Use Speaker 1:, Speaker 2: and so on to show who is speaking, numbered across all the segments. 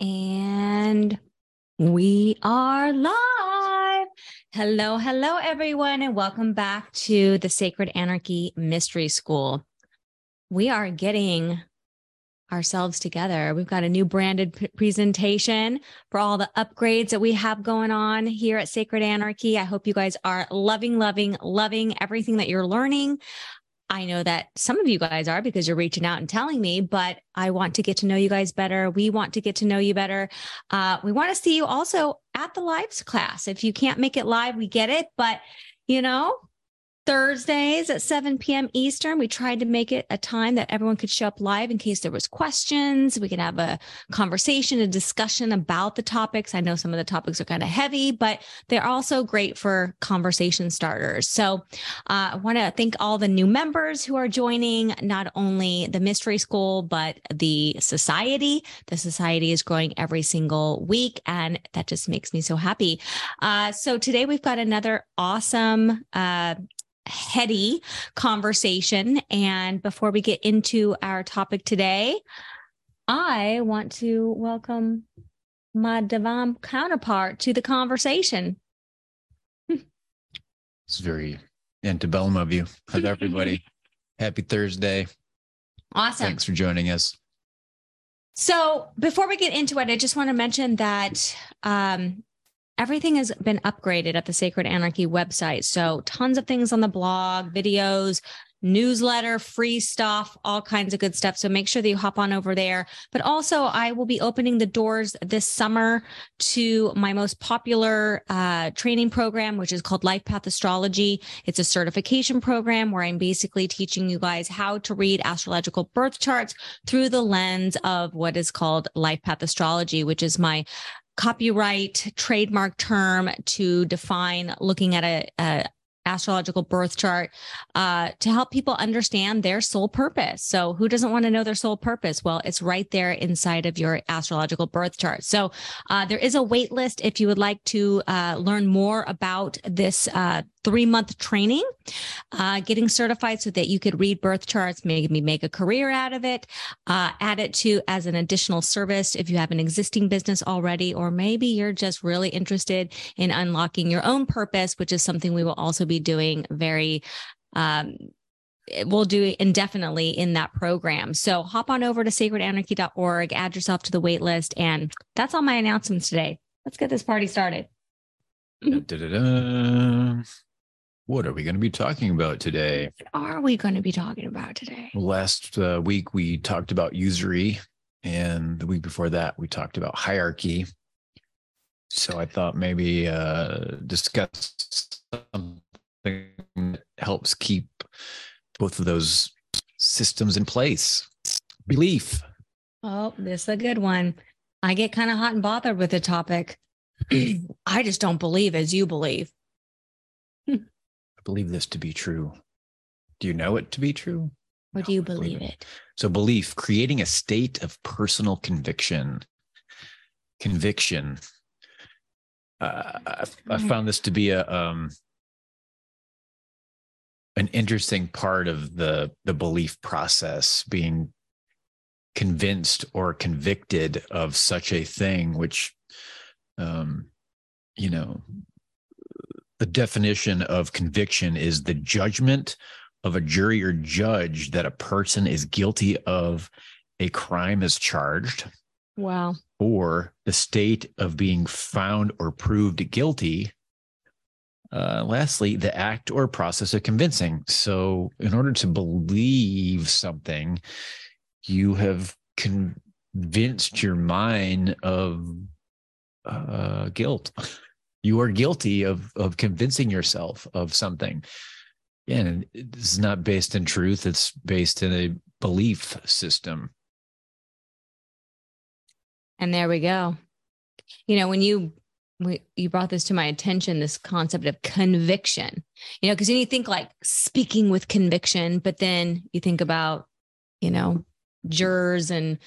Speaker 1: And we are live. Hello, hello, everyone, and welcome back to the Sacred Anarchy Mystery School. We are getting ourselves together. We've got a new branded p- presentation for all the upgrades that we have going on here at Sacred Anarchy. I hope you guys are loving, loving, loving everything that you're learning. I know that some of you guys are because you're reaching out and telling me, but I want to get to know you guys better. We want to get to know you better. Uh, we want to see you also at the lives class. If you can't make it live, we get it, but you know, Thursdays at 7 p.m. Eastern. We tried to make it a time that everyone could show up live in case there was questions. We could have a conversation, a discussion about the topics. I know some of the topics are kind of heavy, but they're also great for conversation starters. So uh, I want to thank all the new members who are joining not only the mystery school, but the society. The society is growing every single week, and that just makes me so happy. Uh, so today we've got another awesome uh, heady conversation. And before we get into our topic today, I want to welcome my divine counterpart to the conversation.
Speaker 2: It's very antebellum of you. Hi, everybody. Happy Thursday.
Speaker 1: Awesome.
Speaker 2: Thanks for joining us.
Speaker 1: So, before we get into it, I just want to mention that um, everything has been upgraded at the Sacred Anarchy website. So, tons of things on the blog, videos, newsletter, free stuff, all kinds of good stuff. So, make sure that you hop on over there. But also, I will be opening the doors this summer to my most popular uh, training program, which is called Life Path Astrology. It's a certification program where I'm basically teaching you guys how to read astrological birth charts through the lens of what is called Life Path Astrology, which is my copyright trademark term to define looking at a, a astrological birth chart uh, to help people understand their soul purpose. So, who doesn't want to know their soul purpose? Well, it's right there inside of your astrological birth chart. So, uh, there is a wait list if you would like to uh, learn more about this uh, three month training, uh, getting certified so that you could read birth charts, maybe make a career out of it, uh, add it to as an additional service if you have an existing business already, or maybe you're just really interested in unlocking your own purpose, which is something we will also be doing very. Um, we'll do indefinitely in that program. So hop on over to sacredanarchy.org, add yourself to the wait list, and that's all my announcements today. Let's get this party started.
Speaker 2: Da-da-da. What are we going to be talking about today?
Speaker 1: What are we going to be talking about today?
Speaker 2: Last uh, week, we talked about usury. And the week before that, we talked about hierarchy. So I thought maybe uh, discuss something that helps keep both of those systems in place. Belief.
Speaker 1: Oh, this is a good one. I get kind of hot and bothered with the topic. I just don't believe as you believe.
Speaker 2: I believe this to be true. Do you know it to be true?
Speaker 1: Or do you believe it?
Speaker 2: So, belief, creating a state of personal conviction. Conviction. Uh, I, I found this to be a um, an interesting part of the the belief process, being convinced or convicted of such a thing, which, um, you know, the definition of conviction is the judgment of a jury or judge that a person is guilty of a crime as charged
Speaker 1: Wow.
Speaker 2: or the state of being found or proved guilty. Uh, lastly, the act or process of convincing. So, in order to believe something, you have convinced your mind of uh, guilt. You are guilty of of convincing yourself of something. And it's not based in truth; it's based in a belief system.
Speaker 1: And there we go. You know, when you we, you brought this to my attention, this concept of conviction, you know, because then you think like speaking with conviction, but then you think about, you know, jurors and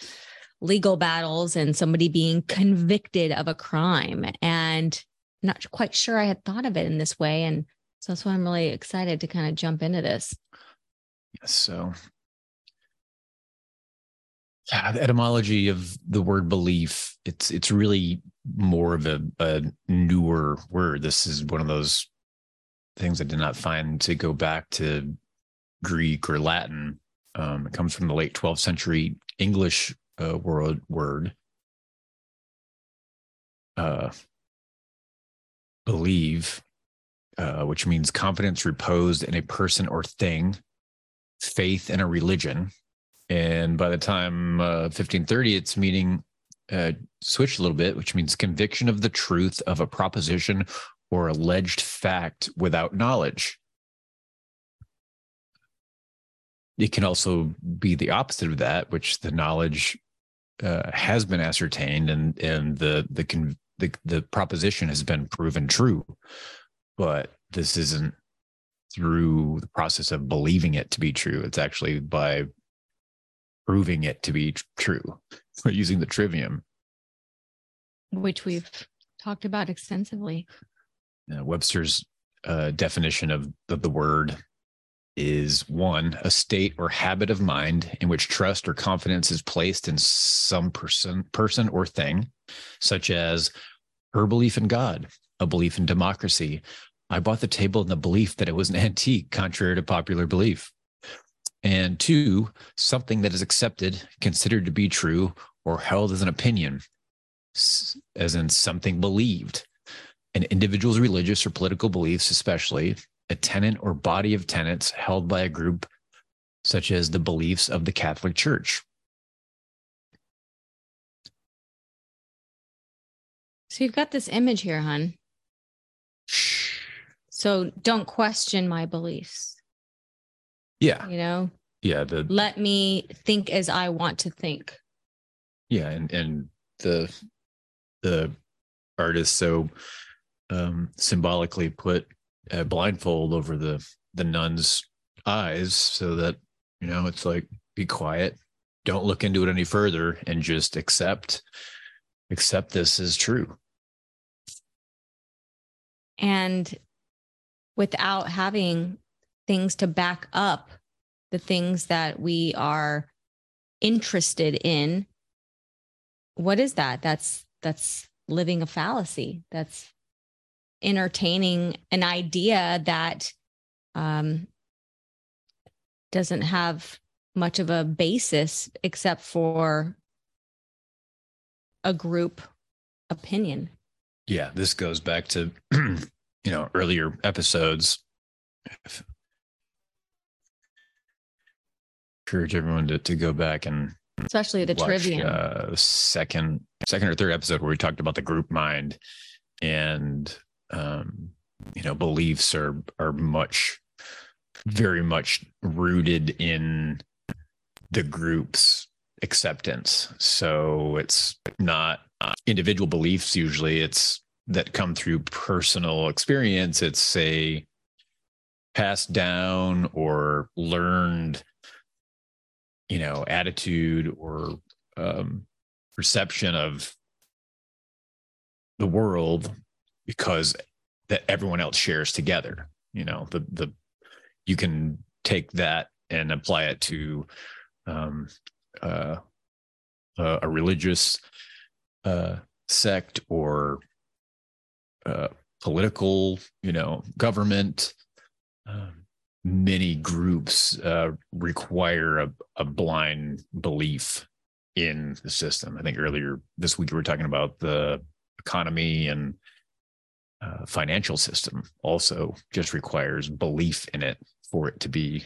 Speaker 1: legal battles and somebody being convicted of a crime. And not quite sure I had thought of it in this way. And so that's why I'm really excited to kind of jump into this.
Speaker 2: So yeah, the etymology of the word belief it's it's really more of a, a newer word this is one of those things i did not find to go back to greek or latin um, it comes from the late 12th century english uh, word word uh, believe uh, which means confidence reposed in a person or thing faith in a religion and by the time uh, 1530, its meaning uh, switched a little bit, which means conviction of the truth of a proposition or alleged fact without knowledge. It can also be the opposite of that, which the knowledge uh, has been ascertained and and the the, con- the the proposition has been proven true, but this isn't through the process of believing it to be true. It's actually by proving it to be true using the trivium
Speaker 1: which we've talked about extensively
Speaker 2: uh, webster's uh, definition of, of the word is one a state or habit of mind in which trust or confidence is placed in some person person or thing such as her belief in god a belief in democracy i bought the table in the belief that it was an antique contrary to popular belief and two, something that is accepted, considered to be true, or held as an opinion, as in something believed. An individual's religious or political beliefs, especially a tenet or body of tenets held by a group, such as the beliefs of the Catholic Church.
Speaker 1: So you've got this image here, hun. So don't question my beliefs.
Speaker 2: Yeah.
Speaker 1: You know?
Speaker 2: Yeah. The
Speaker 1: let me think as I want to think.
Speaker 2: Yeah. And and the the artist so um symbolically put a blindfold over the the nun's eyes so that, you know, it's like be quiet, don't look into it any further and just accept accept this as true.
Speaker 1: And without having things to back up the things that we are interested in what is that? That's that's living a fallacy. That's entertaining an idea that um, doesn't have much of a basis except for a group opinion
Speaker 2: yeah this goes back to you know earlier episodes. Encourage everyone to, to go back and
Speaker 1: especially the
Speaker 2: watch,
Speaker 1: trivia.
Speaker 2: uh, second second or third episode where we talked about the group mind and um, you know beliefs are are much very much rooted in the group's acceptance. So it's not uh, individual beliefs usually it's that come through personal experience. It's say passed down or learned you know attitude or um, perception of the world because that everyone else shares together you know the the you can take that and apply it to um, uh, a religious uh, sect or uh, political you know government um, many groups uh, require a, a blind belief in the system. I think earlier this week we were talking about the economy and uh, financial system also just requires belief in it for it to be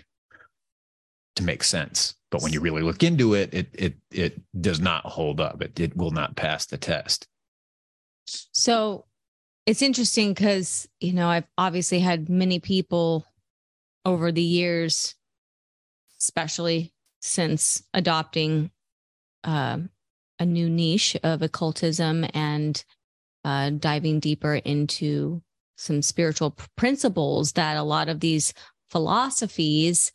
Speaker 2: to make sense. But when you really look into it, it it it does not hold up. It it will not pass the test.
Speaker 1: So it's interesting because you know I've obviously had many people over the years, especially since adopting uh, a new niche of occultism and uh, diving deeper into some spiritual principles that a lot of these philosophies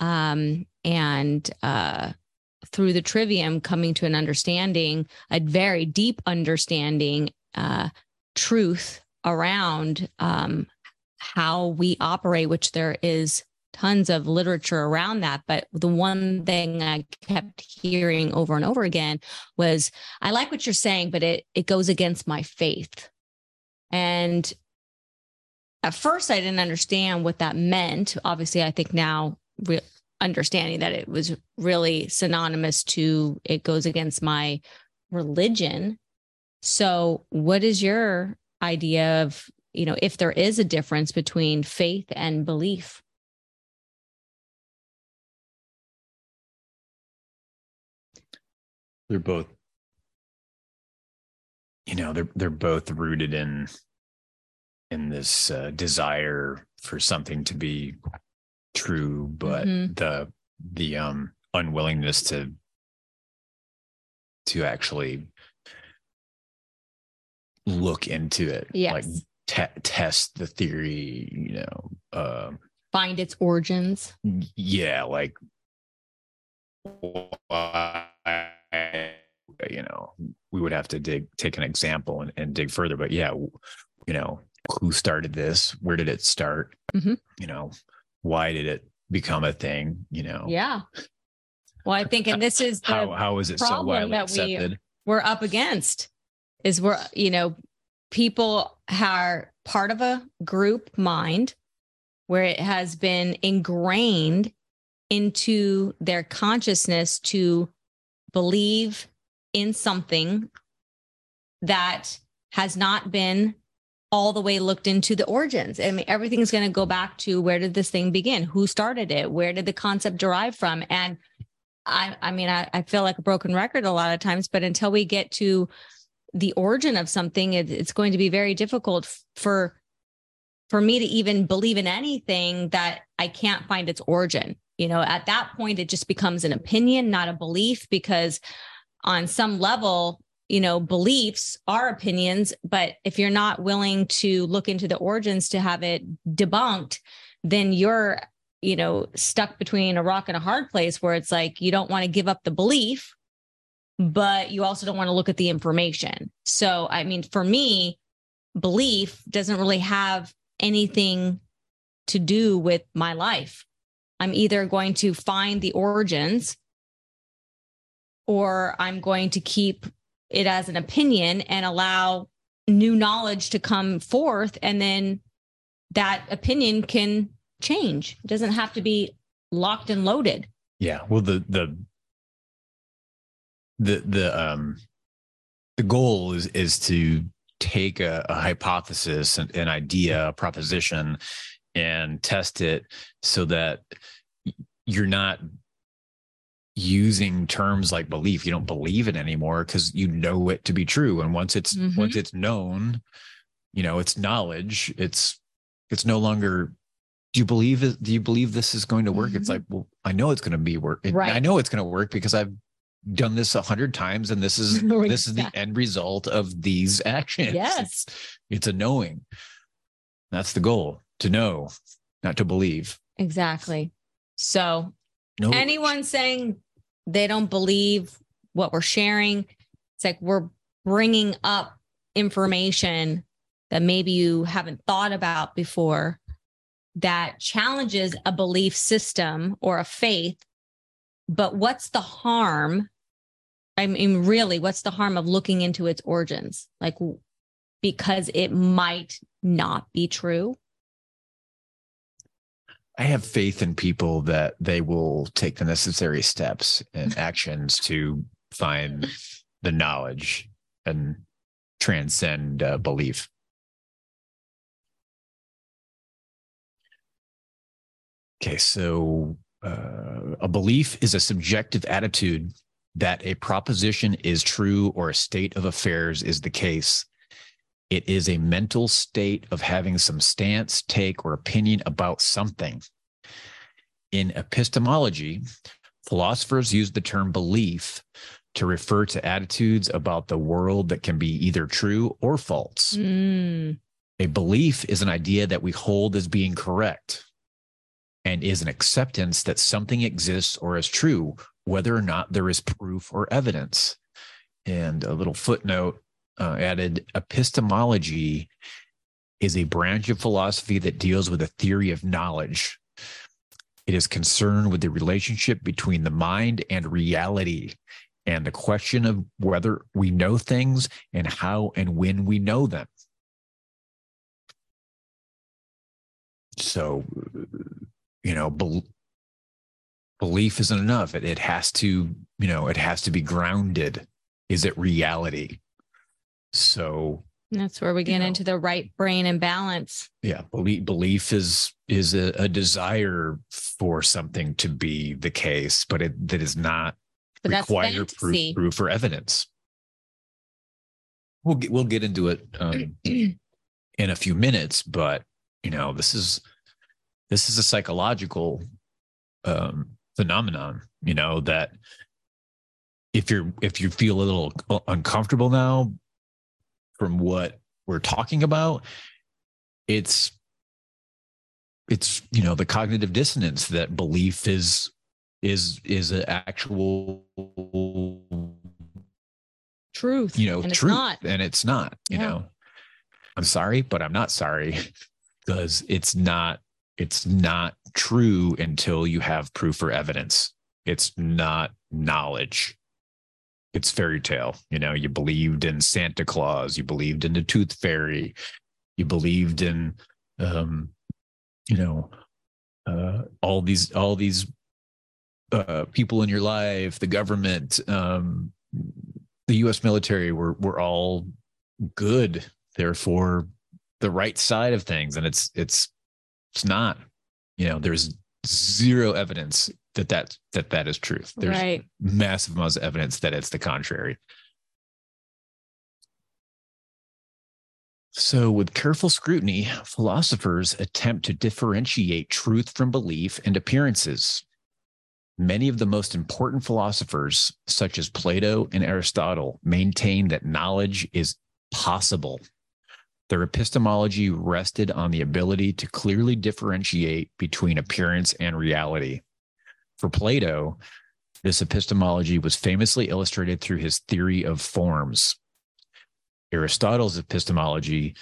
Speaker 1: um, and uh, through the trivium coming to an understanding, a very deep understanding, uh, truth around um, how we operate, which there is tons of literature around that. But the one thing I kept hearing over and over again was, I like what you're saying, but it it goes against my faith. And at first I didn't understand what that meant. Obviously, I think now re- understanding that it was really synonymous to it goes against my religion. So, what is your idea of, you know, if there is a difference between faith and belief?
Speaker 2: They're both you know, they're they're both rooted in in this uh, desire for something to be true, but mm-hmm. the the um unwillingness to to actually look into it
Speaker 1: yes.
Speaker 2: like te- test the theory you know um
Speaker 1: find its origins
Speaker 2: yeah like you know we would have to dig take an example and, and dig further but yeah you know who started this where did it start mm-hmm. you know why did it become a thing you know?
Speaker 1: Yeah. Well i think and this is
Speaker 2: how how is it so widely accepted we,
Speaker 1: we're up against is we're you know people are part of a group mind where it has been ingrained into their consciousness to believe in something that has not been all the way looked into the origins. I mean, everything's going to go back to where did this thing begin? Who started it? Where did the concept derive from? And I, I mean, I, I feel like a broken record a lot of times, but until we get to the origin of something, it, it's going to be very difficult for for me to even believe in anything that I can't find its origin. You know, at that point, it just becomes an opinion, not a belief, because on some level, you know, beliefs are opinions, but if you're not willing to look into the origins to have it debunked, then you're, you know, stuck between a rock and a hard place where it's like you don't want to give up the belief, but you also don't want to look at the information. So, I mean, for me, belief doesn't really have anything to do with my life. I'm either going to find the origins or I'm going to keep it as an opinion and allow new knowledge to come forth and then that opinion can change. It doesn't have to be locked and loaded.
Speaker 2: Yeah well the the the the um the goal is is to take a, a hypothesis an, an idea a proposition and test it so that you're not using terms like belief you don't believe it anymore because you know it to be true and once it's mm-hmm. once it's known you know it's knowledge it's it's no longer do you believe it do you believe this is going to work mm-hmm. it's like well i know it's going to be work right. i know it's going to work because i've done this a hundred times and this is this is the end result of these actions
Speaker 1: yes
Speaker 2: it's, it's a knowing that's the goal to know not to believe
Speaker 1: exactly so no. anyone saying they don't believe what we're sharing. It's like we're bringing up information that maybe you haven't thought about before that challenges a belief system or a faith. But what's the harm? I mean, really, what's the harm of looking into its origins? Like, because it might not be true.
Speaker 2: I have faith in people that they will take the necessary steps and actions to find the knowledge and transcend uh, belief. Okay, so uh, a belief is a subjective attitude that a proposition is true or a state of affairs is the case. It is a mental state of having some stance, take, or opinion about something. In epistemology, philosophers use the term belief to refer to attitudes about the world that can be either true or false. Mm. A belief is an idea that we hold as being correct and is an acceptance that something exists or is true, whether or not there is proof or evidence. And a little footnote uh, added epistemology is a branch of philosophy that deals with a theory of knowledge. It is concerned with the relationship between the mind and reality and the question of whether we know things and how and when we know them. So, you know, be- belief isn't enough. It, it has to, you know, it has to be grounded. Is it reality? So
Speaker 1: that's where we get
Speaker 2: know,
Speaker 1: into the right brain and balance.
Speaker 2: Yeah, belief belief is is a, a desire for something to be the case, but it that is not
Speaker 1: But
Speaker 2: require proof, proof or evidence. We'll get we'll get into it um, in a few minutes, but you know this is this is a psychological um, phenomenon. You know that if you're if you feel a little uncomfortable now from what we're talking about, it's it's you know the cognitive dissonance that belief is is is an actual
Speaker 1: Truth.
Speaker 2: you know
Speaker 1: and it's
Speaker 2: truth
Speaker 1: not.
Speaker 2: and it's not you
Speaker 1: Yeah.
Speaker 2: know i'm sorry but i'm not sorry because it's not it's not true until you have proof or evidence it's not knowledge it's fairy tale you know you believed in santa claus you believed in the tooth fairy you believed in um you know uh all these all these uh people in your life the government um the US military were were all good therefore the right side of things. And it's it's it's not you know there's zero evidence that that that that is truth there's
Speaker 1: right.
Speaker 2: massive amounts of evidence that it's the contrary so with careful scrutiny philosophers attempt to differentiate truth from belief and appearances Many of the most important philosophers, such as Plato and Aristotle, maintain that knowledge is possible. Their epistemology rested on the ability to clearly differentiate between appearance and reality. For Plato, this epistemology was famously illustrated through his theory of forms. Aristotle's epistemology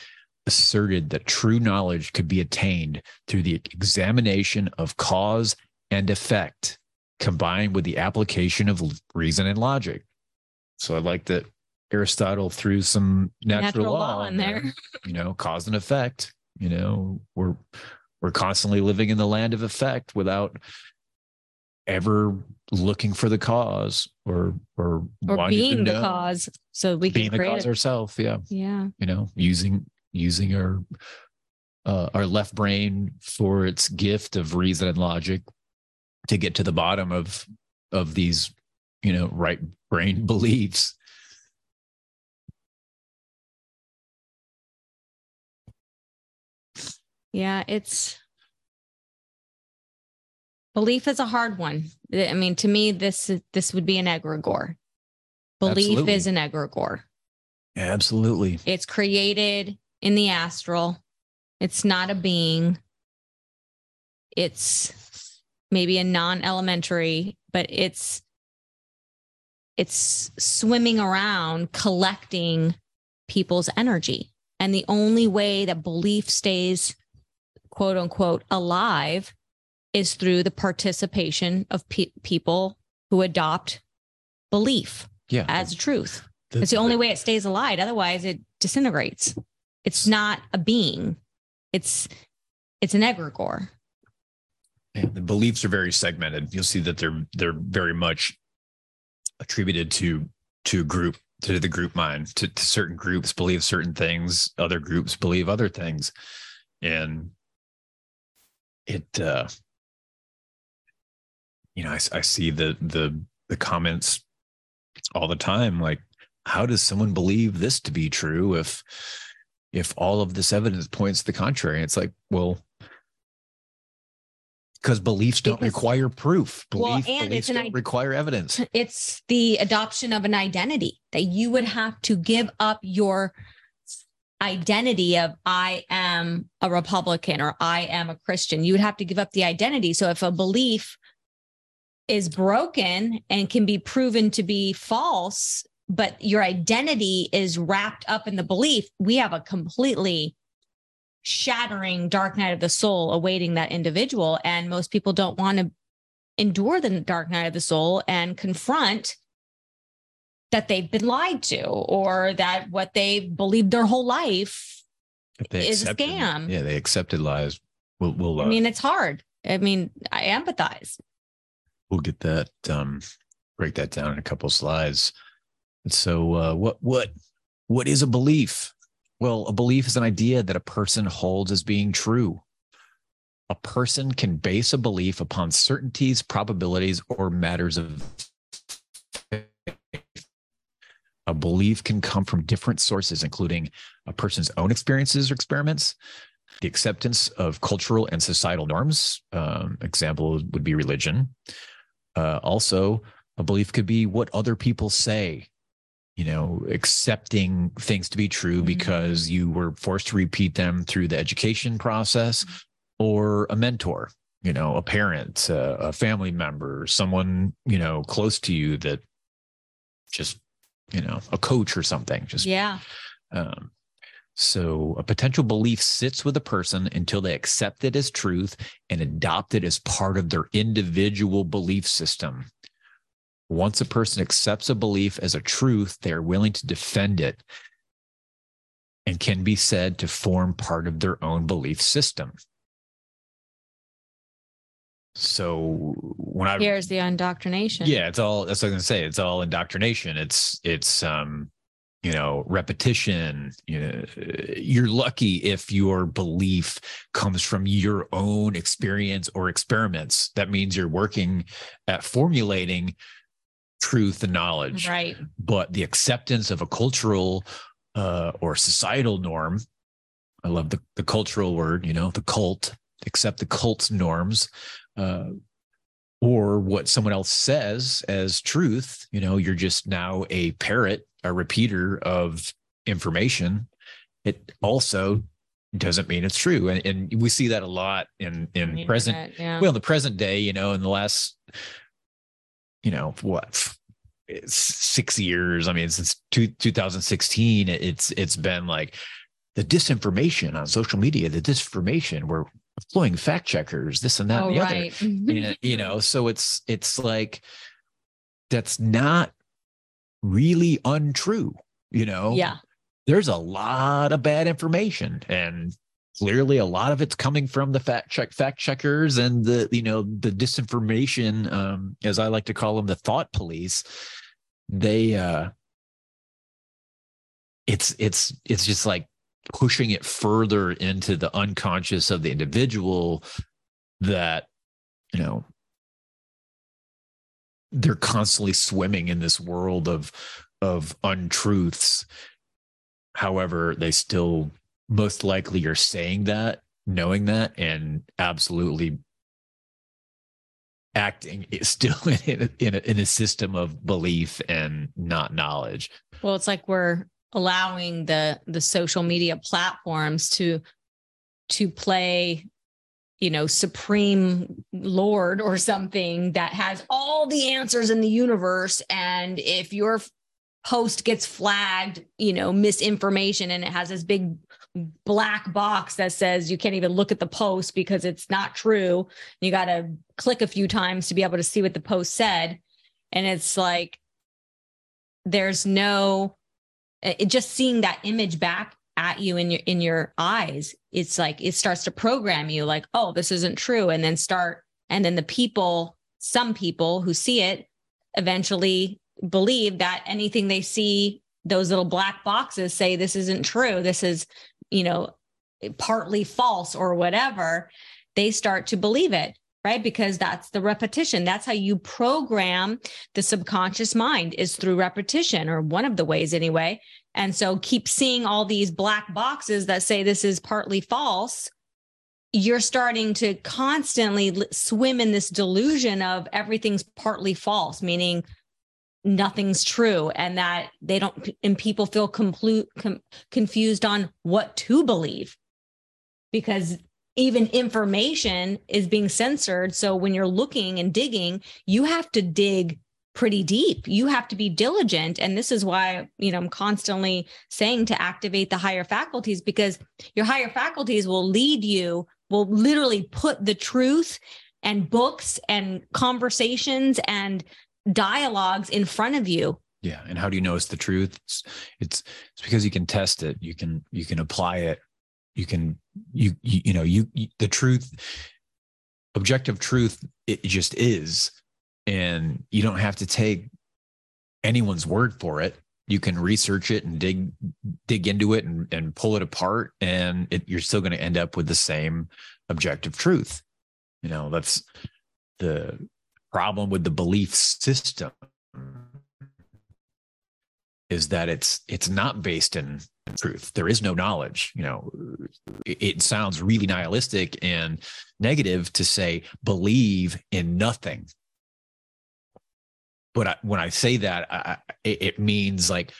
Speaker 2: asserted that true knowledge could be attained through the examination of cause and effect combined with the application of reason and logic. So I like that Aristotle threw some natural,
Speaker 1: Natural
Speaker 2: law,
Speaker 1: law in there.
Speaker 2: You know, cause and effect. You know, we're we're constantly living in the land of effect without ever looking for the cause or or,
Speaker 1: Or being the cause. So we
Speaker 2: being
Speaker 1: can
Speaker 2: the cause ourselves. Yeah,
Speaker 1: Yeah.
Speaker 2: you know, using using our uh, our left brain for its gift of reason and logic to get to the bottom of of these you know right brain beliefs
Speaker 1: Yeah, it's belief is a hard one. I mean, to me, this this would be an egregore. Belief
Speaker 2: Absolutely.
Speaker 1: is an egregore.
Speaker 2: absolutely
Speaker 1: It's created in the astral. It's not a being. It's maybe a non-elementary, but it's it's swimming around collecting people's energy. And the only way that belief stays quote unquote alive is through the participation of pe- people who adopt belief
Speaker 2: yeah
Speaker 1: as truth.
Speaker 2: the,
Speaker 1: It's the only way it stays alive. Otherwise, it disintegrates. It's not a being. It's it's an egregore.
Speaker 2: Yeah, the beliefs are very segmented you'll see that they're they're very much attributed to to group to the group mind to, to certain groups believe certain things other groups believe other things and it uh you know I see the the the comments all the time like how does someone believe this to be true if if all of this evidence points to the contrary it's like well because beliefs don't
Speaker 1: Because-
Speaker 2: require proof.
Speaker 1: Well,
Speaker 2: Belief,
Speaker 1: and
Speaker 2: beliefs
Speaker 1: it's an
Speaker 2: don't require evidence.
Speaker 1: It's the adoption of an identity that you would have to give up your identity of I am a Republican or I am a Christian. You would have to give up the identity. So if a belief is broken and can be proven to be false, but your identity is wrapped up in the belief, we have a completely shattering dark night of the soul awaiting that individual. And most people don't want to endure the dark night of the soul and confront that they've been lied to or that what they've believed their whole life is a scam.
Speaker 2: Yeah, they accepted lies. We'll, we'll
Speaker 1: uh, I mean, it's hard. I mean, I empathize.
Speaker 2: We'll get that, um, break that down in a couple slides. So, uh, what, what, what is a belief? Well, a belief is an idea that a person holds as being true. A person can base a belief upon certainties, probabilities, or matters of a belief can come from different sources, including a person's own experiences or experiments, the acceptance of cultural and societal norms. Um, example would be religion. Uh, also, a belief could be what other people say. You know, accepting things to be true mm-hmm. because you were forced to repeat them through the education process or a mentor, you know, a parent, uh, a family member, someone, you know, close to you that just you know, a coach or something. Just
Speaker 1: yeah.
Speaker 2: Um, so a potential belief sits with a person until they accept it as truth and adopt it as part of their individual belief system. Once a person accepts a belief as a truth, they are willing to defend it and can be said to form part of their own belief system. So when I
Speaker 1: here's the indoctrination.
Speaker 2: Yeah, it's all that's what I'm gonna say. It's all indoctrination. It's it's um you know repetition you know you're lucky if your belief comes from your own experience or experiments that means you're working at formulating truth and knowledge
Speaker 1: right
Speaker 2: but the acceptance of a cultural uh, or societal norm i love the, the cultural word you know the cult accept the cult's norms uh, or what someone else says as truth you know you're just now a parrot a repeater of information. It also doesn't mean it's true. And, and we see that a lot in in present yeah. well in the present day you know in the last you know what six years. I mean since two, 2016 it's it's been like the disinformation on social media the disinformation where employing fact checkers, this and that, oh, and the right. other. and, you know, so it's it's like that's not really untrue. You know,
Speaker 1: yeah.
Speaker 2: There's a lot of bad information, and clearly a lot of it's coming from the fact check fact checkers and the you know the disinformation, um, as I like to call them, the thought police. They uh it's it's it's just like pushing it further into the unconscious of the individual that you know they're constantly swimming in this world of of untruths. However they still most likely are saying that knowing that and absolutely acting is still in a, in a, in a system of belief and not knowledge.
Speaker 1: Well it's like we're allowing the the social media platforms to to play you know supreme lord or something that has all the answers in the universe. And if your post gets flagged you know misinformation and it has this big black box that says you can't even look at the post because it's not true you got to click a few times to be able to see what the post said. And it's like there's no it, just seeing that image back at you in your in your eyes it's like it starts to program you like oh this isn't true. And then start and then the people some people who see it eventually believe that anything they see those little black boxes say this isn't true. This is you know partly false or whatever. They start to believe it right? Because that's the repetition. That's how you program the subconscious mind is through repetition or one of the ways anyway. And so keep seeing all these black boxes that say this is partly false. You're starting to constantly swim in this delusion of everything's partly false meaning nothing's true and that they don't and people feel complete com, confused on what to believe. Because even information is being censored. So when you're looking and digging, you have to dig pretty deep. You have to be diligent. And this is why, you know, I'm constantly saying to activate the higher faculties because your higher faculties will lead you, will literally put the truth and books and conversations and dialogues in front of you.
Speaker 2: Yeah. And how do you know it's the truth? It's, it's, it's because you can test it. You can, you can apply it. You can, you, you, you know, you, you the truth, objective truth, it just is. And you don't have to take anyone's word for it. You can research it and dig dig into it and, and pull it apart and it, you're still going to end up with the same objective truth. You know that's the problem with the belief system is that it's it's not based in truth there is no knowledge you know it, it sounds really nihilistic and negative to say believe in nothing but I, when I say that, I, it means like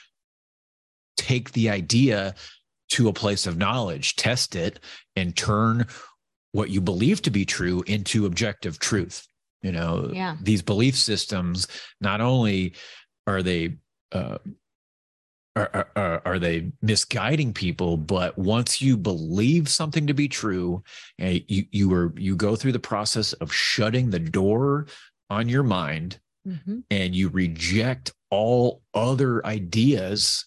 Speaker 2: take the idea to a place of knowledge, test it, and turn what you believe to be true into objective truth. You know,
Speaker 1: yeah.
Speaker 2: these belief systems not only are they uh, are, are, are, they misguiding people but once you believe something to be true and you you are you go through the process of shutting the door on your mind mm-hmm. and you reject all other ideas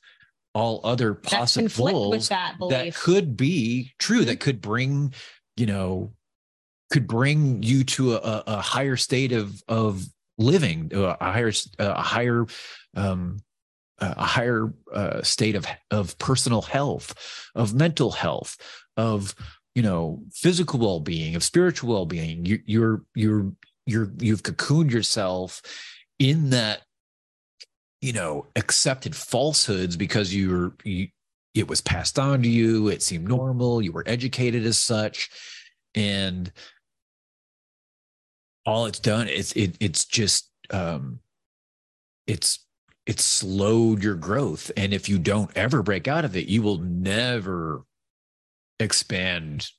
Speaker 2: all other possibilities that, that, could be true mm-hmm. that could bring you know could bring you to a, a higher state of of living a higher a higher um a higher uh, state of of personal health of mental health of you know physical well-being of spiritual well-being. You, you're you're you're you've cocooned yourself in that you know accepted falsehoods because you're you it was passed on to you it seemed normal you were educated as such and all it's done is it it's just um it's it's slowed your growth and if you don't ever break out of it you will never expand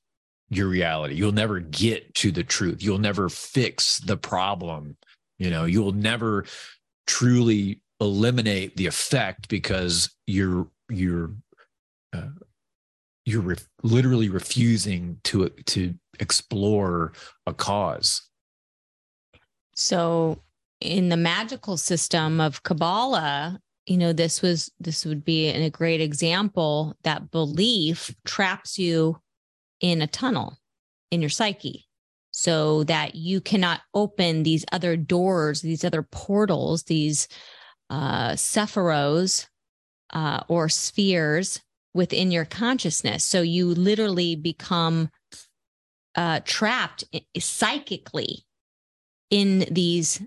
Speaker 2: your reality. You'll never get to the truth. You'll never fix the problem. You know, you'll never truly eliminate the effect because you're you're uh, you're re- literally refusing to to explore a cause.
Speaker 1: So in the magical system of Kabbalah, you know, this was this would be a great example that belief traps you in a tunnel in your psyche so that you cannot open these other doors, these other portals, these uh, sephiros uh, or spheres within your consciousness. So you literally become uh, trapped psychically in these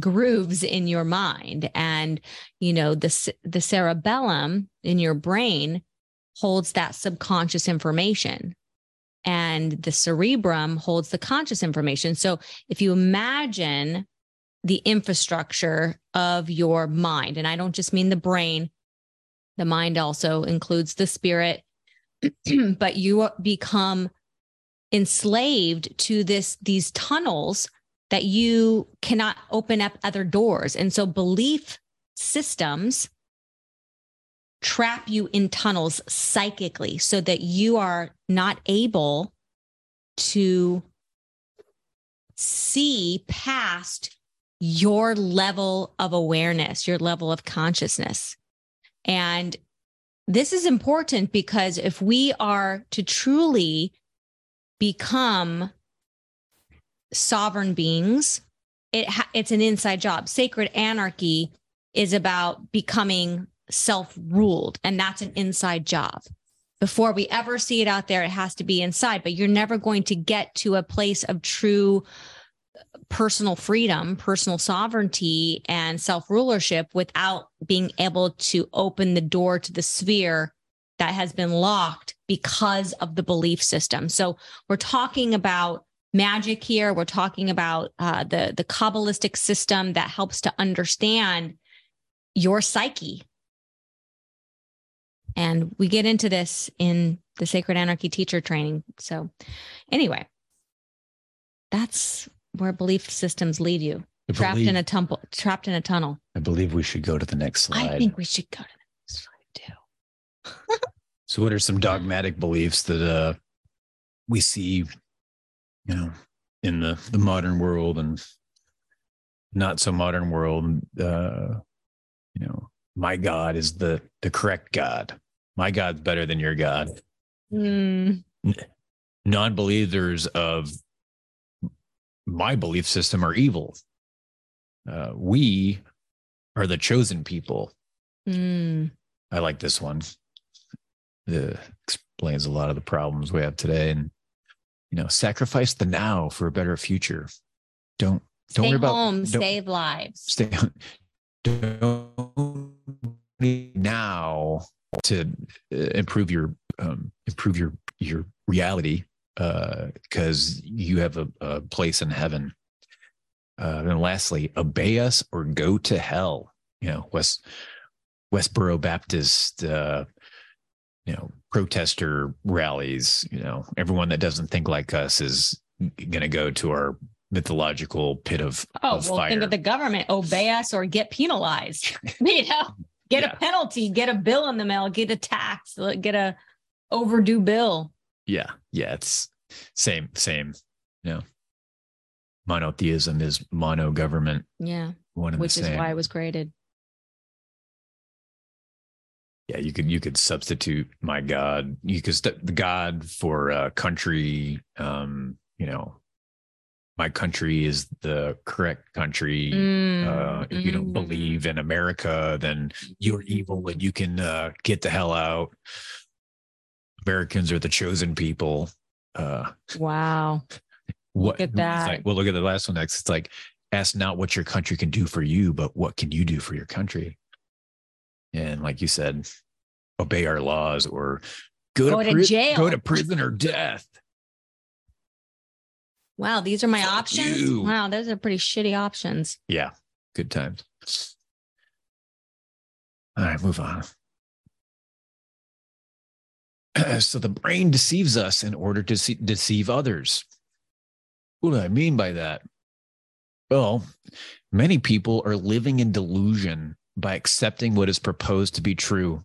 Speaker 1: grooves in your mind and you know the the cerebellum in your brain holds that subconscious information and the cerebrum holds the conscious information. So if you imagine the infrastructure of your mind, and I don't just mean the brain, the mind also includes the spirit, but you become enslaved to this these tunnels that you cannot open up other doors. And so belief systems trap you in tunnels psychically so that you are not able to see past your level of awareness, your level of consciousness. And this is important because if we are to truly become sovereign beings, it ha- it's an inside job. Sacred anarchy is about becoming self ruled, and that's an inside job. Before we ever see it out there, it has to be inside, but you're never going to get to a place of true personal freedom, personal sovereignty, and self rulership without being able to open the door to the sphere that has been locked because of the belief system. So we're talking about magic here. We're talking about uh, the the kabbalistic system that helps to understand your psyche, and we get into this in the Sacred Anarchy teacher training. So, anyway, that's where belief systems lead you.
Speaker 2: I
Speaker 1: trapped
Speaker 2: believe,
Speaker 1: in a tumble, trapped in a tunnel.
Speaker 2: I believe we should go to the next slide.
Speaker 1: I think we should go to the next slide too.
Speaker 2: So, what are some dogmatic beliefs that uh, we see, you know, in the the modern world and not so modern world? Uh, you know, my God is the the correct God. My God's better than your God.
Speaker 1: Mm,
Speaker 2: Non-believers of my belief system are evil. Uh, we are the chosen people.
Speaker 1: mm.
Speaker 2: I like this one. It explains a lot of the problems we have today. And, you know, sacrifice the now for a better future. Don't, don't
Speaker 1: Stay
Speaker 2: worry about
Speaker 1: home, save lives.
Speaker 2: stay don't now to uh, improve your um, improve your your reality because you have a, a place in heaven uh, and lastly obey us or go to hell you know west westboro baptist uh, you know protester rallies you know everyone that doesn't think like us is going to go to our mythological pit of,
Speaker 1: Oh,
Speaker 2: of
Speaker 1: well,
Speaker 2: fire
Speaker 1: think of the government obey us or get penalized. you know, get
Speaker 2: Yeah.
Speaker 1: a penalty, get a bill in the mail, get a tax, get a overdue bill.
Speaker 2: Yeah, yeah, it's same, same. You know, monotheism is mono government,
Speaker 1: Yeah,
Speaker 2: one
Speaker 1: which is why it was created.
Speaker 2: Yeah, you could you could substitute my God, you could st- the God for uh, country. Um, you know, my country is the correct country.
Speaker 1: Mm,
Speaker 2: Uh, if you don't
Speaker 1: mm.
Speaker 2: believe in America, then you're evil and you can uh, get the hell out. Americans are the chosen people. Uh,
Speaker 1: Wow.
Speaker 2: what
Speaker 1: at that.
Speaker 2: like, well look at the last one next it's like ask not what your country can do for you but what can you do for your country and like you said obey our laws or go,
Speaker 1: Go
Speaker 2: to,
Speaker 1: to
Speaker 2: pri-
Speaker 1: jail.
Speaker 2: go to prison or death
Speaker 1: Wow. These are my
Speaker 2: Fuck
Speaker 1: options.
Speaker 2: you.
Speaker 1: Wow. Those are pretty shitty options.
Speaker 2: yeah good times all right move on so the brain deceives us in order to see, deceive others what do i mean by that well many people are living in delusion by accepting what is proposed to be true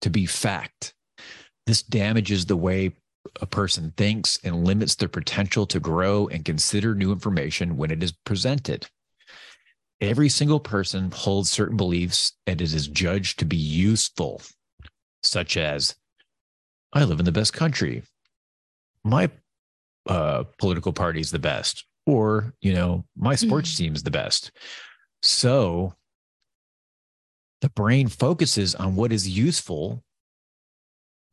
Speaker 2: to be fact this damages the way a person thinks and limits their potential to grow and consider new information when it is presented every single person holds certain beliefs and it is judged to be useful such as I live in the best country. My uh, political party is the best, or you know, my sports team is the best. So the brain focuses on what is useful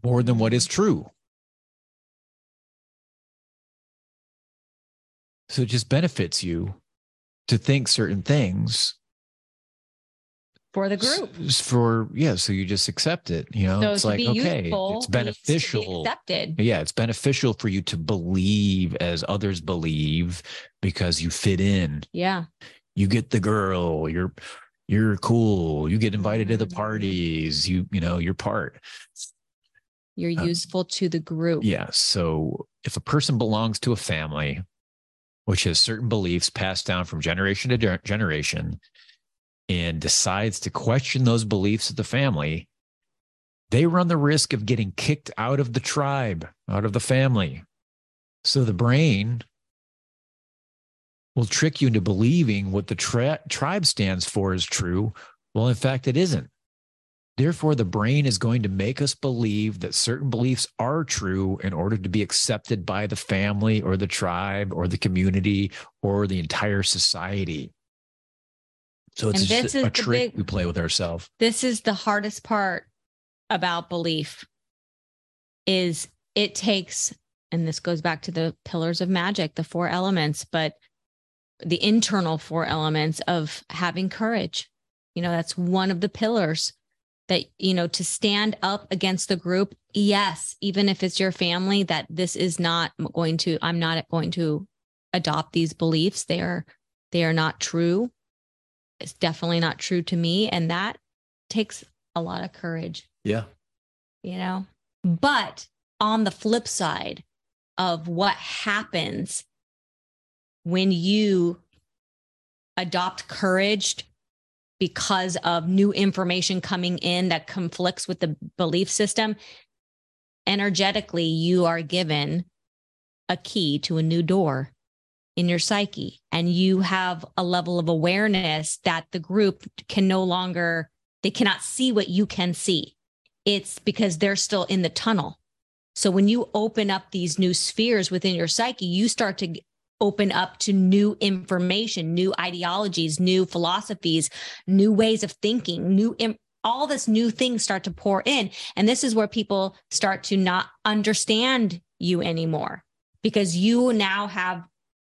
Speaker 2: more than what is true. So it just benefits you to think certain things
Speaker 1: For the group.
Speaker 2: s- for yeah so you just accept it you know
Speaker 1: So
Speaker 2: it's like okay
Speaker 1: useful
Speaker 2: it's
Speaker 1: to be
Speaker 2: beneficial
Speaker 1: accepted.
Speaker 2: yeah it's beneficial for you to believe as others believe because you fit in
Speaker 1: Yeah.
Speaker 2: you get the girl you're you're cool you get invited to the
Speaker 1: Mhm.
Speaker 2: parties you you know you're part
Speaker 1: You're
Speaker 2: Uh,
Speaker 1: useful to the group.
Speaker 2: yeah so if a person belongs to a family which has certain beliefs passed down from generation to gen- generation and decides to question those beliefs of the family, they run the risk of getting kicked out of the tribe, out of the family. So the brain will trick you into believing what the tri- tribe stands for is true. Well, in fact, it isn't. Therefore, the brain is going to make us believe that certain beliefs are true in order to be accepted by the family or the tribe or the community or the entire society. So it's just
Speaker 1: this
Speaker 2: a,
Speaker 1: is
Speaker 2: a trick
Speaker 1: big-
Speaker 2: we play with ourselves.
Speaker 1: this is the hardest part about belief is it takes and this goes back to the pillars of magic the four elements but the internal four elements of having courage. You know that's one of the pillars that you know to stand up against the group. Yes even if it's your family that this is not going to i'm not going to adopt these beliefs. They are they are not true. It's definitely not true to me. And that takes a lot of courage.
Speaker 2: Yeah.
Speaker 1: you know but on the flip side of what happens when you adopt courage because of new information coming in that conflicts with the belief system, energetically, you are given a key to a new door in your psyche. And you have a level of awareness that the group can no longer, they cannot see what you can see. It's because they're still in the tunnel. So when you open up these new spheres within your psyche, you start to open up to new information, new ideologies, new philosophies, new ways of thinking, new Im- all this new things start to pour in. And this is where people start to not understand you anymore because you now have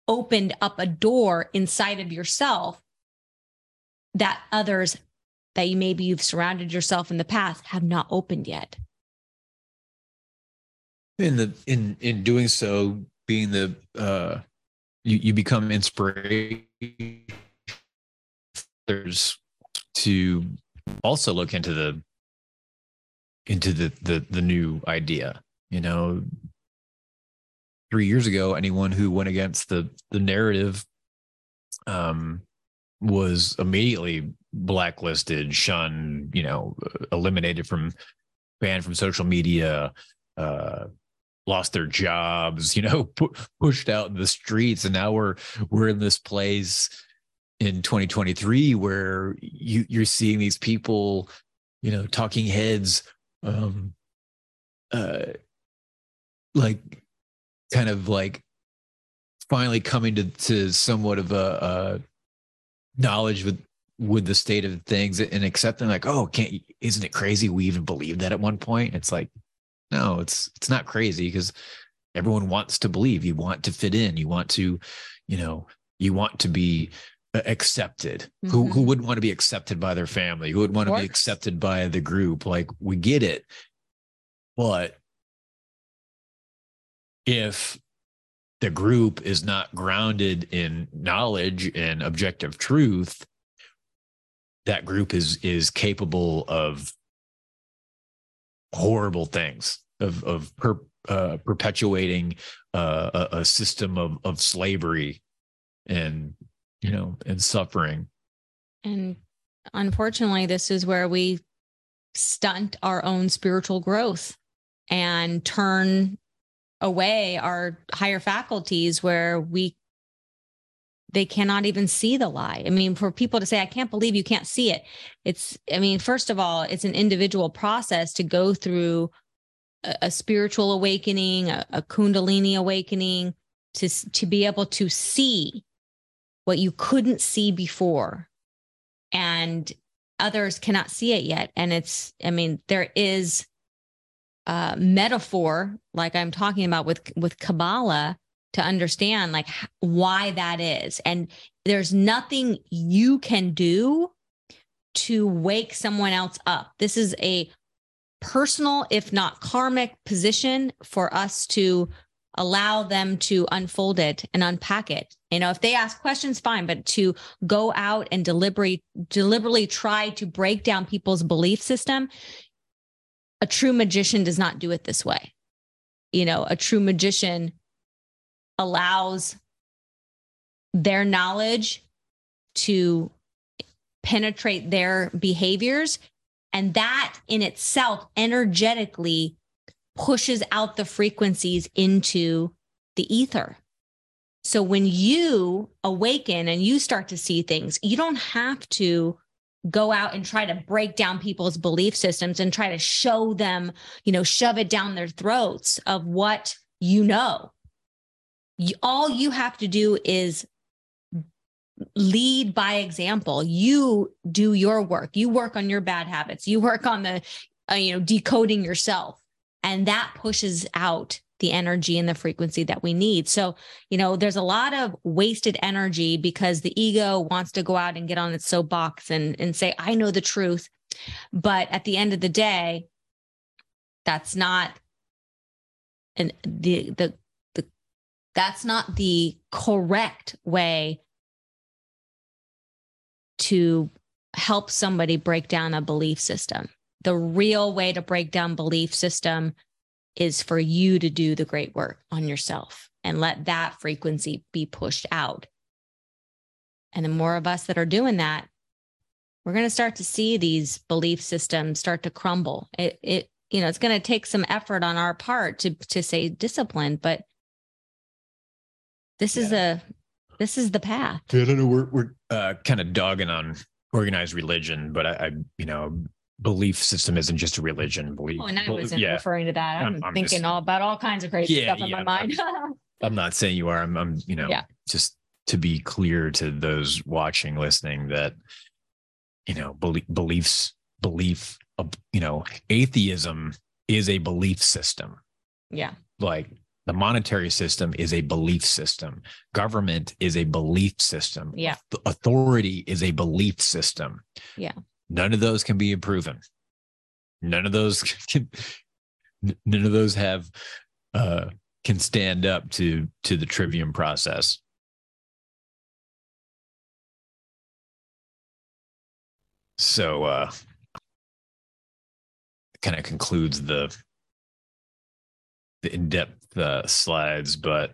Speaker 1: opened up a door inside of yourself that others that you maybe you've surrounded yourself in the past have not opened yet.
Speaker 2: In the in in doing so being the uh you, you become inspiration to also look into the into the the the new idea you know? Three years ago anyone who went against the the narrative um was immediately blacklisted shunned you know eliminated from banned from social media uh lost their jobs, you know, pu- pushed out in the streets, and now we're we're in this place in 2023 where you you're seeing these people, you know, talking heads, um, uh, like kind of like finally coming to to somewhat of a, a knowledge with with the state of things and accepting like oh can't isn't it crazy we even believed that at one point? It's like no, it's it's not crazy because everyone wants to believe. You want to fit in. You want to, you know, you want to be accepted. Mm-hmm. Who who mm-hmm. wouldn't want to be accepted by their family? Who would want to be accepted by the group? Like we get it. But if the group is not grounded in knowledge and objective truth, that group is is capable of horrible things of of per, uh, perpetuating uh, a, a, system of of slavery and you know and suffering.
Speaker 1: And unfortunately this is where we stunt our own spiritual growth and turn away our higher faculties where we they cannot even see the lie. I mean, for people to say, I can't believe you can't see it. It's, I mean, first of all, it's an individual process to go through a, a spiritual awakening, a, a Kundalini awakening, to, to be able to see what you couldn't see before. And others cannot see it yet. And it's, I mean, there is a metaphor, like I'm talking about with, with Kabbalah, to understand like why that is. And there's nothing you can do to wake someone else up. This is a personal, if not karmic position for us to allow them to unfold it and unpack it. You know, if they ask questions, fine, but to go out and deliberately deliberately try to break down people's belief system, a true magician does not do it this way. You know, a true magician allows their knowledge to penetrate their behaviors. And that in itself energetically pushes out the frequencies into the ether. So when you awaken and you start to see things, you don't have to go out and try to break down people's belief systems and try to show them, you know, shove it down their throats of what you know all you have to do is lead by example. You do your work. You work on your bad habits. You work on the uh, you know decoding yourself. And that pushes out the energy and the frequency that we need. So you know there's a lot of wasted energy because the ego wants to go out and get on its soapbox and and say i know the truth. But at the end of the day that's not and the the that's not the correct way to help somebody break down a belief system. The real way to break down belief system is for you to do the great work on yourself and let that frequency be pushed out. and the more of us that are doing that, we're going to start to see these belief systems start to crumble. It, it, you know, it's going to take some effort on our part to to say discipline, but this yeah. is a this is the path.
Speaker 2: I don't know. We're we're uh, kind of dogging on organized religion, but I, I, you know, belief system isn't just a religion. Belief.
Speaker 1: Oh, and I wasn't yeah. referring to that. I'm, I'm, I'm thinking just, all about all kinds of crazy yeah, stuff in yeah, my mind.
Speaker 2: I'm, I'm, not saying you are. I'm, I'm you know, yeah. just to be clear to those watching, listening, that you know, belief, beliefs, belief, of, you know, atheism is a belief system.
Speaker 1: Yeah.
Speaker 2: Like the monetary system is a belief system. Government is a belief system.
Speaker 1: Yeah.
Speaker 2: Authority is a belief system.
Speaker 1: Yeah.
Speaker 2: None of those can be proven. None of those can none of those have uh can stand up to to the trivium process. So uh kind of concludes the the in-depth uh, slides, but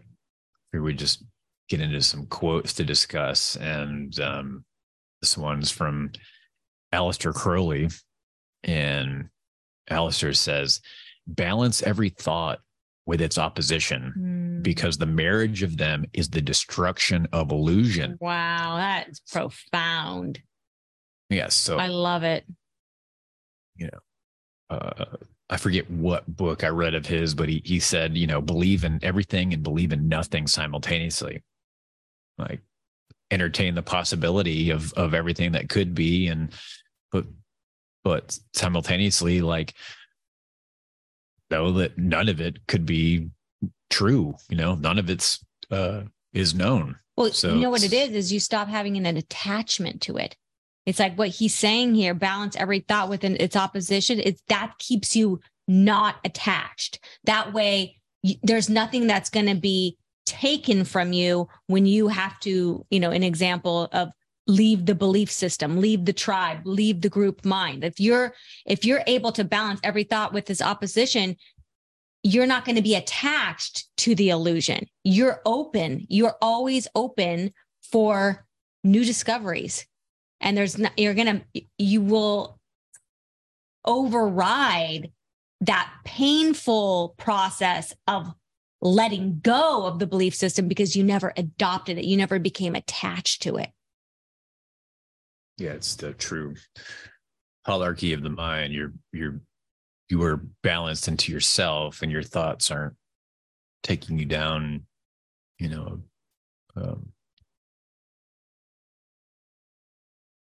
Speaker 2: we just get into some quotes to discuss. And um, this one's from Aleister Crowley. And Aleister says, balance every thought with its opposition mm. because the marriage of them is the destruction of illusion.
Speaker 1: Wow, that's profound.
Speaker 2: Yes. so
Speaker 1: I love it.
Speaker 2: You know, uh, I forget what book I read of his, but he he said, you know, believe in everything and believe in nothing simultaneously. Like entertain the possibility of of everything that could be and but but simultaneously like know that none of it could be true, you know, none of it's uh is known.
Speaker 1: Well, so you know what it is is you stop having an attachment to it. It's like what he's saying here balance every thought within its opposition. It's that keeps you not attached. That way, there's nothing that's going to be taken from you when you have to, you know, an example of leave the belief system leave the tribe leave the group mind if you're if you're able to balance every thought with this opposition you're not going to be attached to the illusion you're open you're always open for new discoveries and there's not, you're going to, you will override that painful process of letting go of the belief system because you never adopted it. You never became attached to it.
Speaker 2: Yeah, it's the true holarchy of the mind. You're, you're, you are balanced into yourself and your thoughts aren't taking you down, you know, um,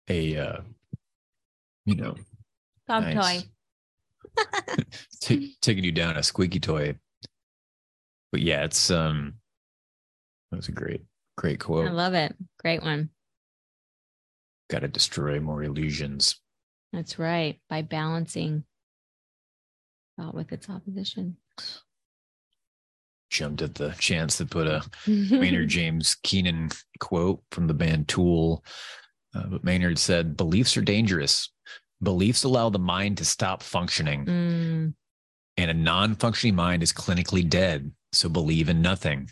Speaker 2: a uh, you know
Speaker 1: dog nice,
Speaker 2: toy. T- taking you down a squeaky toy. But yeah it's um that was a great great quote.
Speaker 1: I love it. Great one.
Speaker 2: Got to destroy more illusions.
Speaker 1: That's right. By balancing thought with its opposition.
Speaker 2: Jumped at the chance to put a Maynard James Keenan quote from the band Tool uh, but Maynard said, beliefs are dangerous. Beliefs allow the mind to stop functioning. Mm. And a non functioning mind is clinically dead. So believe in nothing.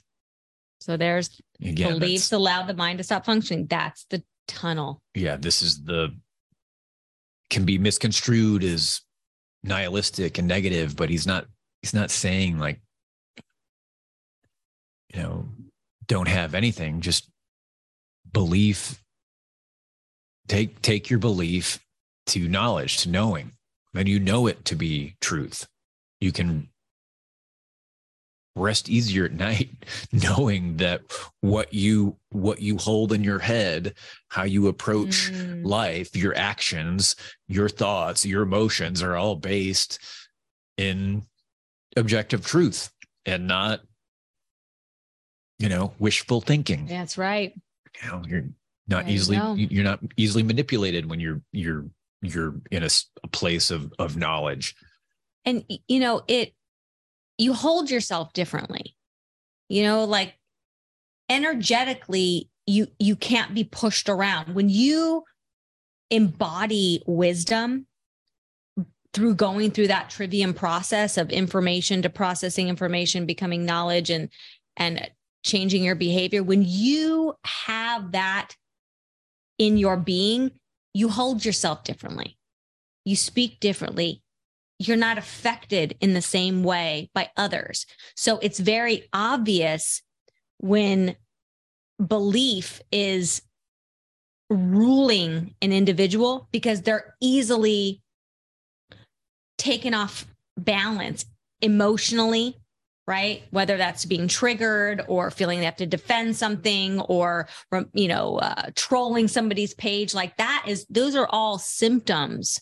Speaker 1: So there's Again, beliefs allow the mind to stop functioning. That's the tunnel.
Speaker 2: Yeah. This is the, can be misconstrued as nihilistic and negative, but he's not, he's not saying like, you know, don't have anything, just belief take take your belief to knowledge to knowing and you know it to be truth. You can rest easier at night knowing that what you what you hold in your head how you approach mm. life your actions your thoughts your emotions are all based in objective truth and not you know wishful thinking.
Speaker 1: That's right.
Speaker 2: You know not easily you're not easily manipulated when you're you're you're in a, a place of of knowledge.
Speaker 1: And you know it you hold yourself differently. You know like energetically you you can't be pushed around. When you embody wisdom through going through that trivium process of information to processing information becoming knowledge and and changing your behavior when you have that in your being, you hold yourself differently. You speak differently. You're not affected in the same way by others. So it's very obvious when belief is ruling an individual because they're easily taken off balance emotionally right? Whether that's being triggered or feeling they have to defend something or you know uh, trolling somebody's page like that is those are all symptoms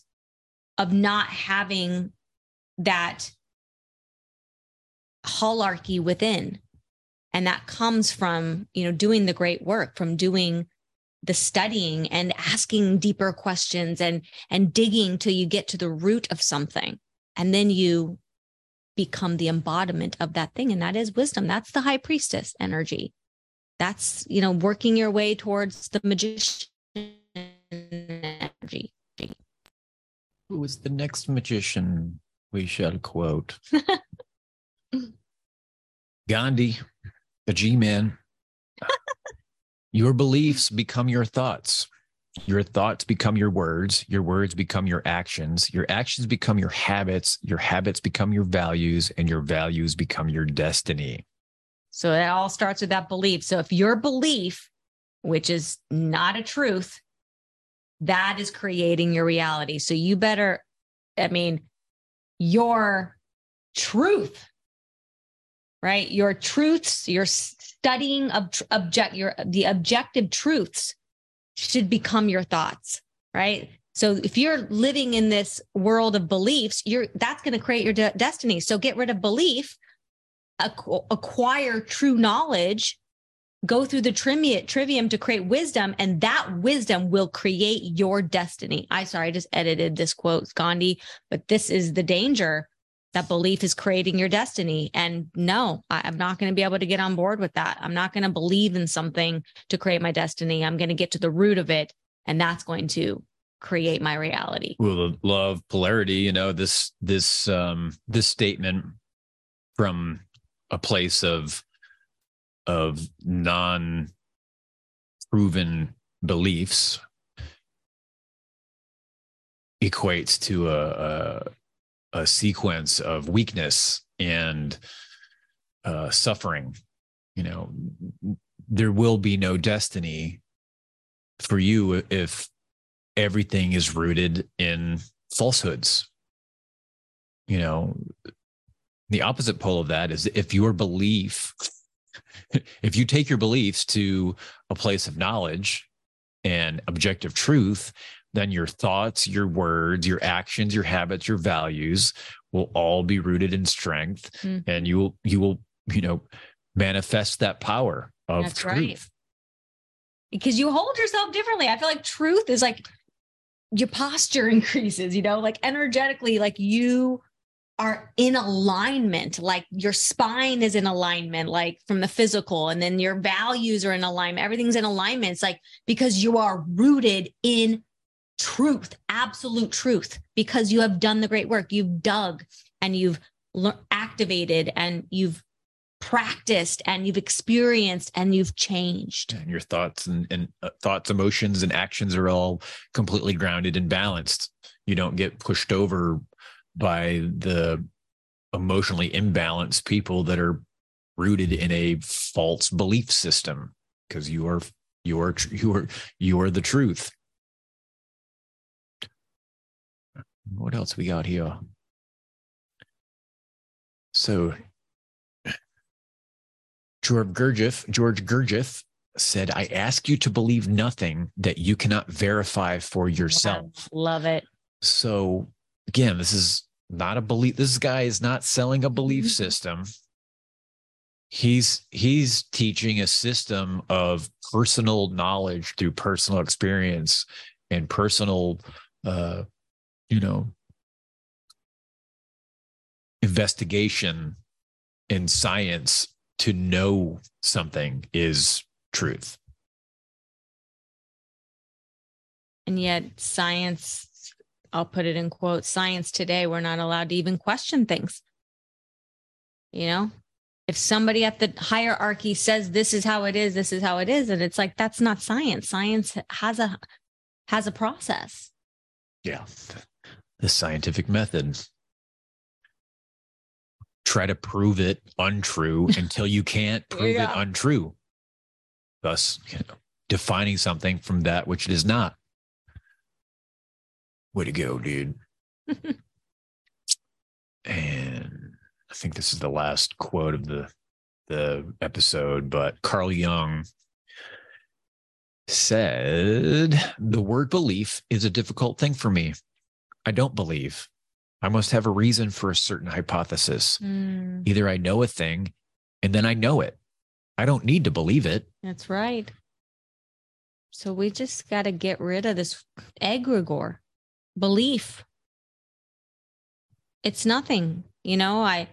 Speaker 1: of not having that hierarchy within. And that comes from you know doing the great work from doing the studying and asking deeper questions and and digging till you get to the root of something. And then you become the embodiment of that thing and that is wisdom. That's the high priestess energy. That's you know working your way towards the magician energy.
Speaker 2: Who is the next magician we shall quote? Gandhi the g-man. Your beliefs become your thoughts. Your thoughts become your words. Your words become your actions. Your actions become your habits. Your habits become your values, and your values become your destiny.
Speaker 1: So it all starts with that belief. So if your belief, which is not a truth, that is creating your reality. So you better, I mean, your truth, right? Your truths, your studying of object your the objective truths should become your thoughts, right? So if you're living in this world of beliefs, you're that's going to create your de- destiny. So get rid of belief, acquire true knowledge, go through the trivium, trivium to create wisdom, and that wisdom will create your destiny. I sorry, I just edited this quote, Gandhi, but this is the danger that belief is creating your destiny. And no, I, am not going to be able to get on board with that. I'm not going to believe in something to create my destiny. I'm going to get to the root of it, and that's going to create my reality.
Speaker 2: Well, love polarity, you know, this this um this statement from a place of of non proven beliefs equates to a, a a sequence of weakness and uh, suffering. You know, there will be no destiny for you if everything is rooted in falsehoods. You know, the opposite pole of that is if your belief, if you take your beliefs to a place of knowledge and objective truth, then your thoughts, your words, your actions, your habits, your values will all be rooted in strength mm. and you will you will you know manifest that power of That's truth. Right.
Speaker 1: Because you hold yourself differently. I feel like truth is like your posture increases, you know, like energetically like you are in alignment like your spine is in alignment like from the physical and then your values are in alignment everything's in alignment it's like because you are rooted in truth, absolute truth, because you have done the great work. You've dug and you've activated and you've practiced and you've experienced and you've changed.
Speaker 2: And your thoughts and, and uh, thoughts, emotions, and actions are all completely grounded and balanced. You don't get pushed over by the emotionally imbalanced people that are rooted in a false belief system because you are you are you are you are the truth What else we got here? So George Gurdjieff, George Gurdjieff said, I ask you to believe nothing that you cannot verify for yourself.
Speaker 1: Love it.
Speaker 2: So again, this is not a belief. This guy is not selling a belief mm-hmm. system. He's he's teaching a system of personal knowledge through personal experience and personal uh, you know, investigation in science to know something is truth.
Speaker 1: And yet, science, I'll put it in quotes, science today, we're not allowed to even question things. You know, if somebody at the hierarchy says this is how it is, this is how it is, and it's like that's not science. Science has a has a process.
Speaker 2: Yeah. The scientific method. Try to prove it untrue until you can't prove it untrue. Thus, you know, defining something from that which it is not. Way to go, dude. and I think this is the last quote of the the episode, but Carl Jung said, The word belief is a difficult thing for me. I don't believe. I must have a reason for a certain hypothesis. Mm. Either I know a thing and then I know it. I don't need to believe it.
Speaker 1: That's right. So we just got to get rid of this egregore belief. It's nothing. You know, I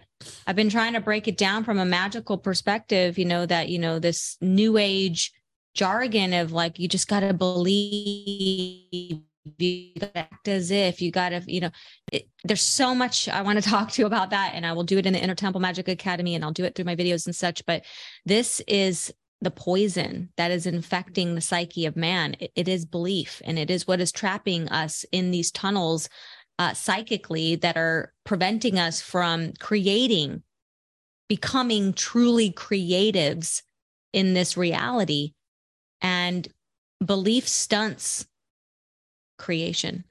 Speaker 1: I've been trying to break it down from a magical perspective, you know, that, you know, this new age jargon of like, you just got to believe, you act as if you got to, you know, it, there's so much I want to talk to you about that. And I will do it in the Inner Temple Magic Academy and I'll do it through my videos and such. But this is the poison that is infecting the psyche of man. it, it is belief and it is what is trapping us in these tunnels uh, psychically that are preventing us from creating, becoming truly creatives in this reality. And belief stunts creation.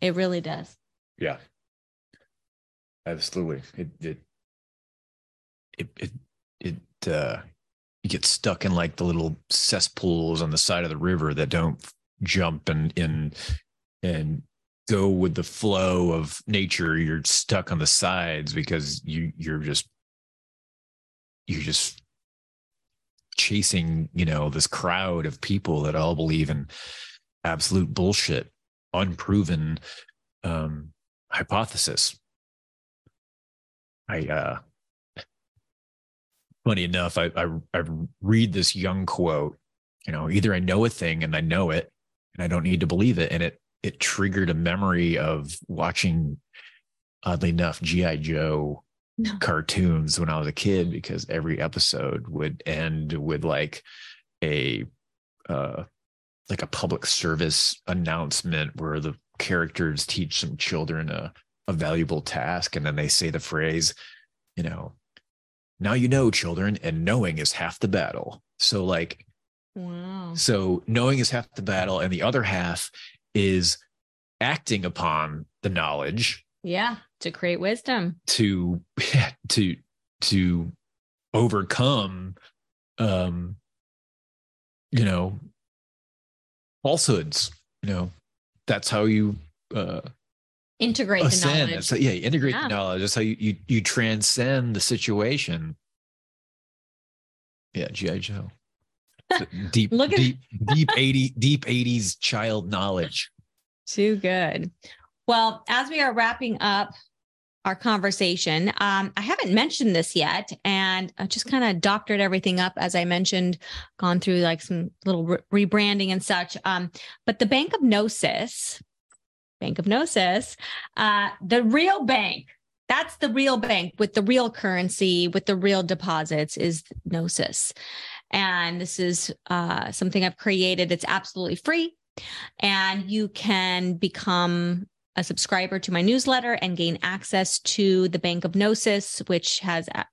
Speaker 1: It really does.
Speaker 2: Yeah. Absolutely. It it it it it uh you get stuck in like the little cesspools on the side of the river that don't jump and in and go with the flow of nature you're stuck on the sides because you you're just you're just chasing you know this crowd of people that all believe in absolute bullshit unproven um hypothesis i uh funny enough I, I i read this Jung quote you know either i know a thing and i know it and i don't need to believe it and it it triggered a memory of watching, oddly enough, GI Joe no. cartoons when I was a kid because every episode would end with like a uh, like a public service announcement where the characters teach some children a, a valuable task and then they say the phrase, you know, now you know children and knowing is half the battle. So like Wow. So knowing is half the battle, and the other half is acting upon the knowledge
Speaker 1: yeah to create wisdom
Speaker 2: to to to overcome um you know falsehoods you know that's how you uh
Speaker 1: integrate ascend. the
Speaker 2: knowledge. So, yeah, integrate yeah. the knowledge. That's how you, you you transcend the situation. Yeah, GI Joe deep, Look at deep, deep 80, deep 80s child knowledge.
Speaker 1: Too good. Well, as we are wrapping up our conversation, um, I haven't mentioned this yet, and I just kind of doctored everything up as I mentioned, gone through like some little re- rebranding and such. Um, but the Bank of Gnosis, Bank of Gnosis, uh, the real bank that's the real bank with the real currency, with the real deposits is Gnosis. And this is uh, something I've created. It's absolutely free. And you can become a subscriber to my newsletter and gain access to the Bank of Gnosis, which has a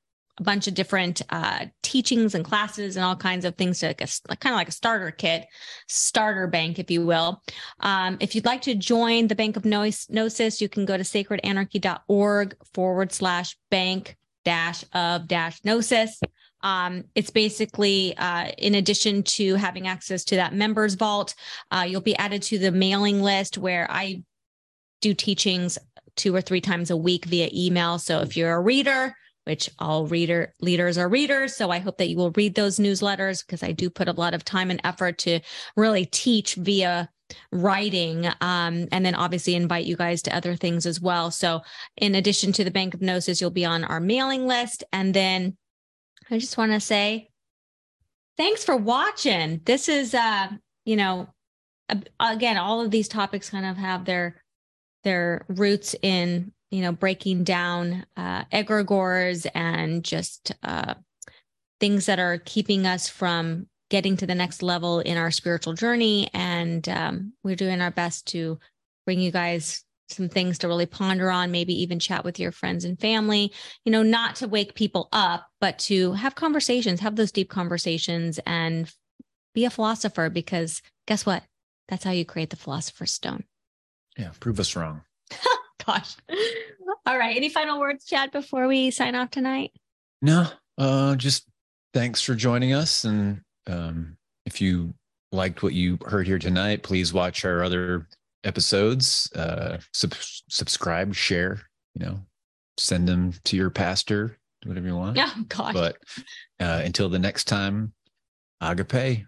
Speaker 1: bunch of different uh, teachings and classes and all kinds of things, like a, kind of like a starter kit, starter bank, if you will. Um, if you'd like to join the Bank of Gnosis, you can go to sacredanarchy.org forward slash bank dash of dash gnosis. Um, it's basically, uh, in addition to having access to that members vault, uh, you'll be added to the mailing list where I do teachings two or three times a week via email. So if you're a reader, which all reader leaders are readers. So I hope that you will read those newsletters because I do put a lot of time and effort to really teach via writing um, and then obviously invite you guys to other things as well. So in addition to the Bank of Gnosis, you'll be on our mailing list. And then I just want to say thanks for watching. This is, uh, you know, again, all of these topics kind of have their their roots in you know, breaking down uh, egregores and just uh, things that are keeping us from getting to the next level in our spiritual journey. And um, we're doing our best to bring you guys some things to really ponder on, maybe even chat with your friends and family, you know, not to wake people up, but to have conversations, have those deep conversations and be a philosopher because guess what? That's how you create the philosopher's stone.
Speaker 2: Yeah, prove us wrong.
Speaker 1: Gosh. All right. Any final words, Chad, before we sign off tonight?
Speaker 2: No, uh, just thanks for joining us. And um, if you liked what you heard here tonight, please watch our other episodes. Uh, sub- subscribe, share. You know, send them to your pastor, whatever you want.
Speaker 1: Oh, gosh.
Speaker 2: But uh, until the next time, agape.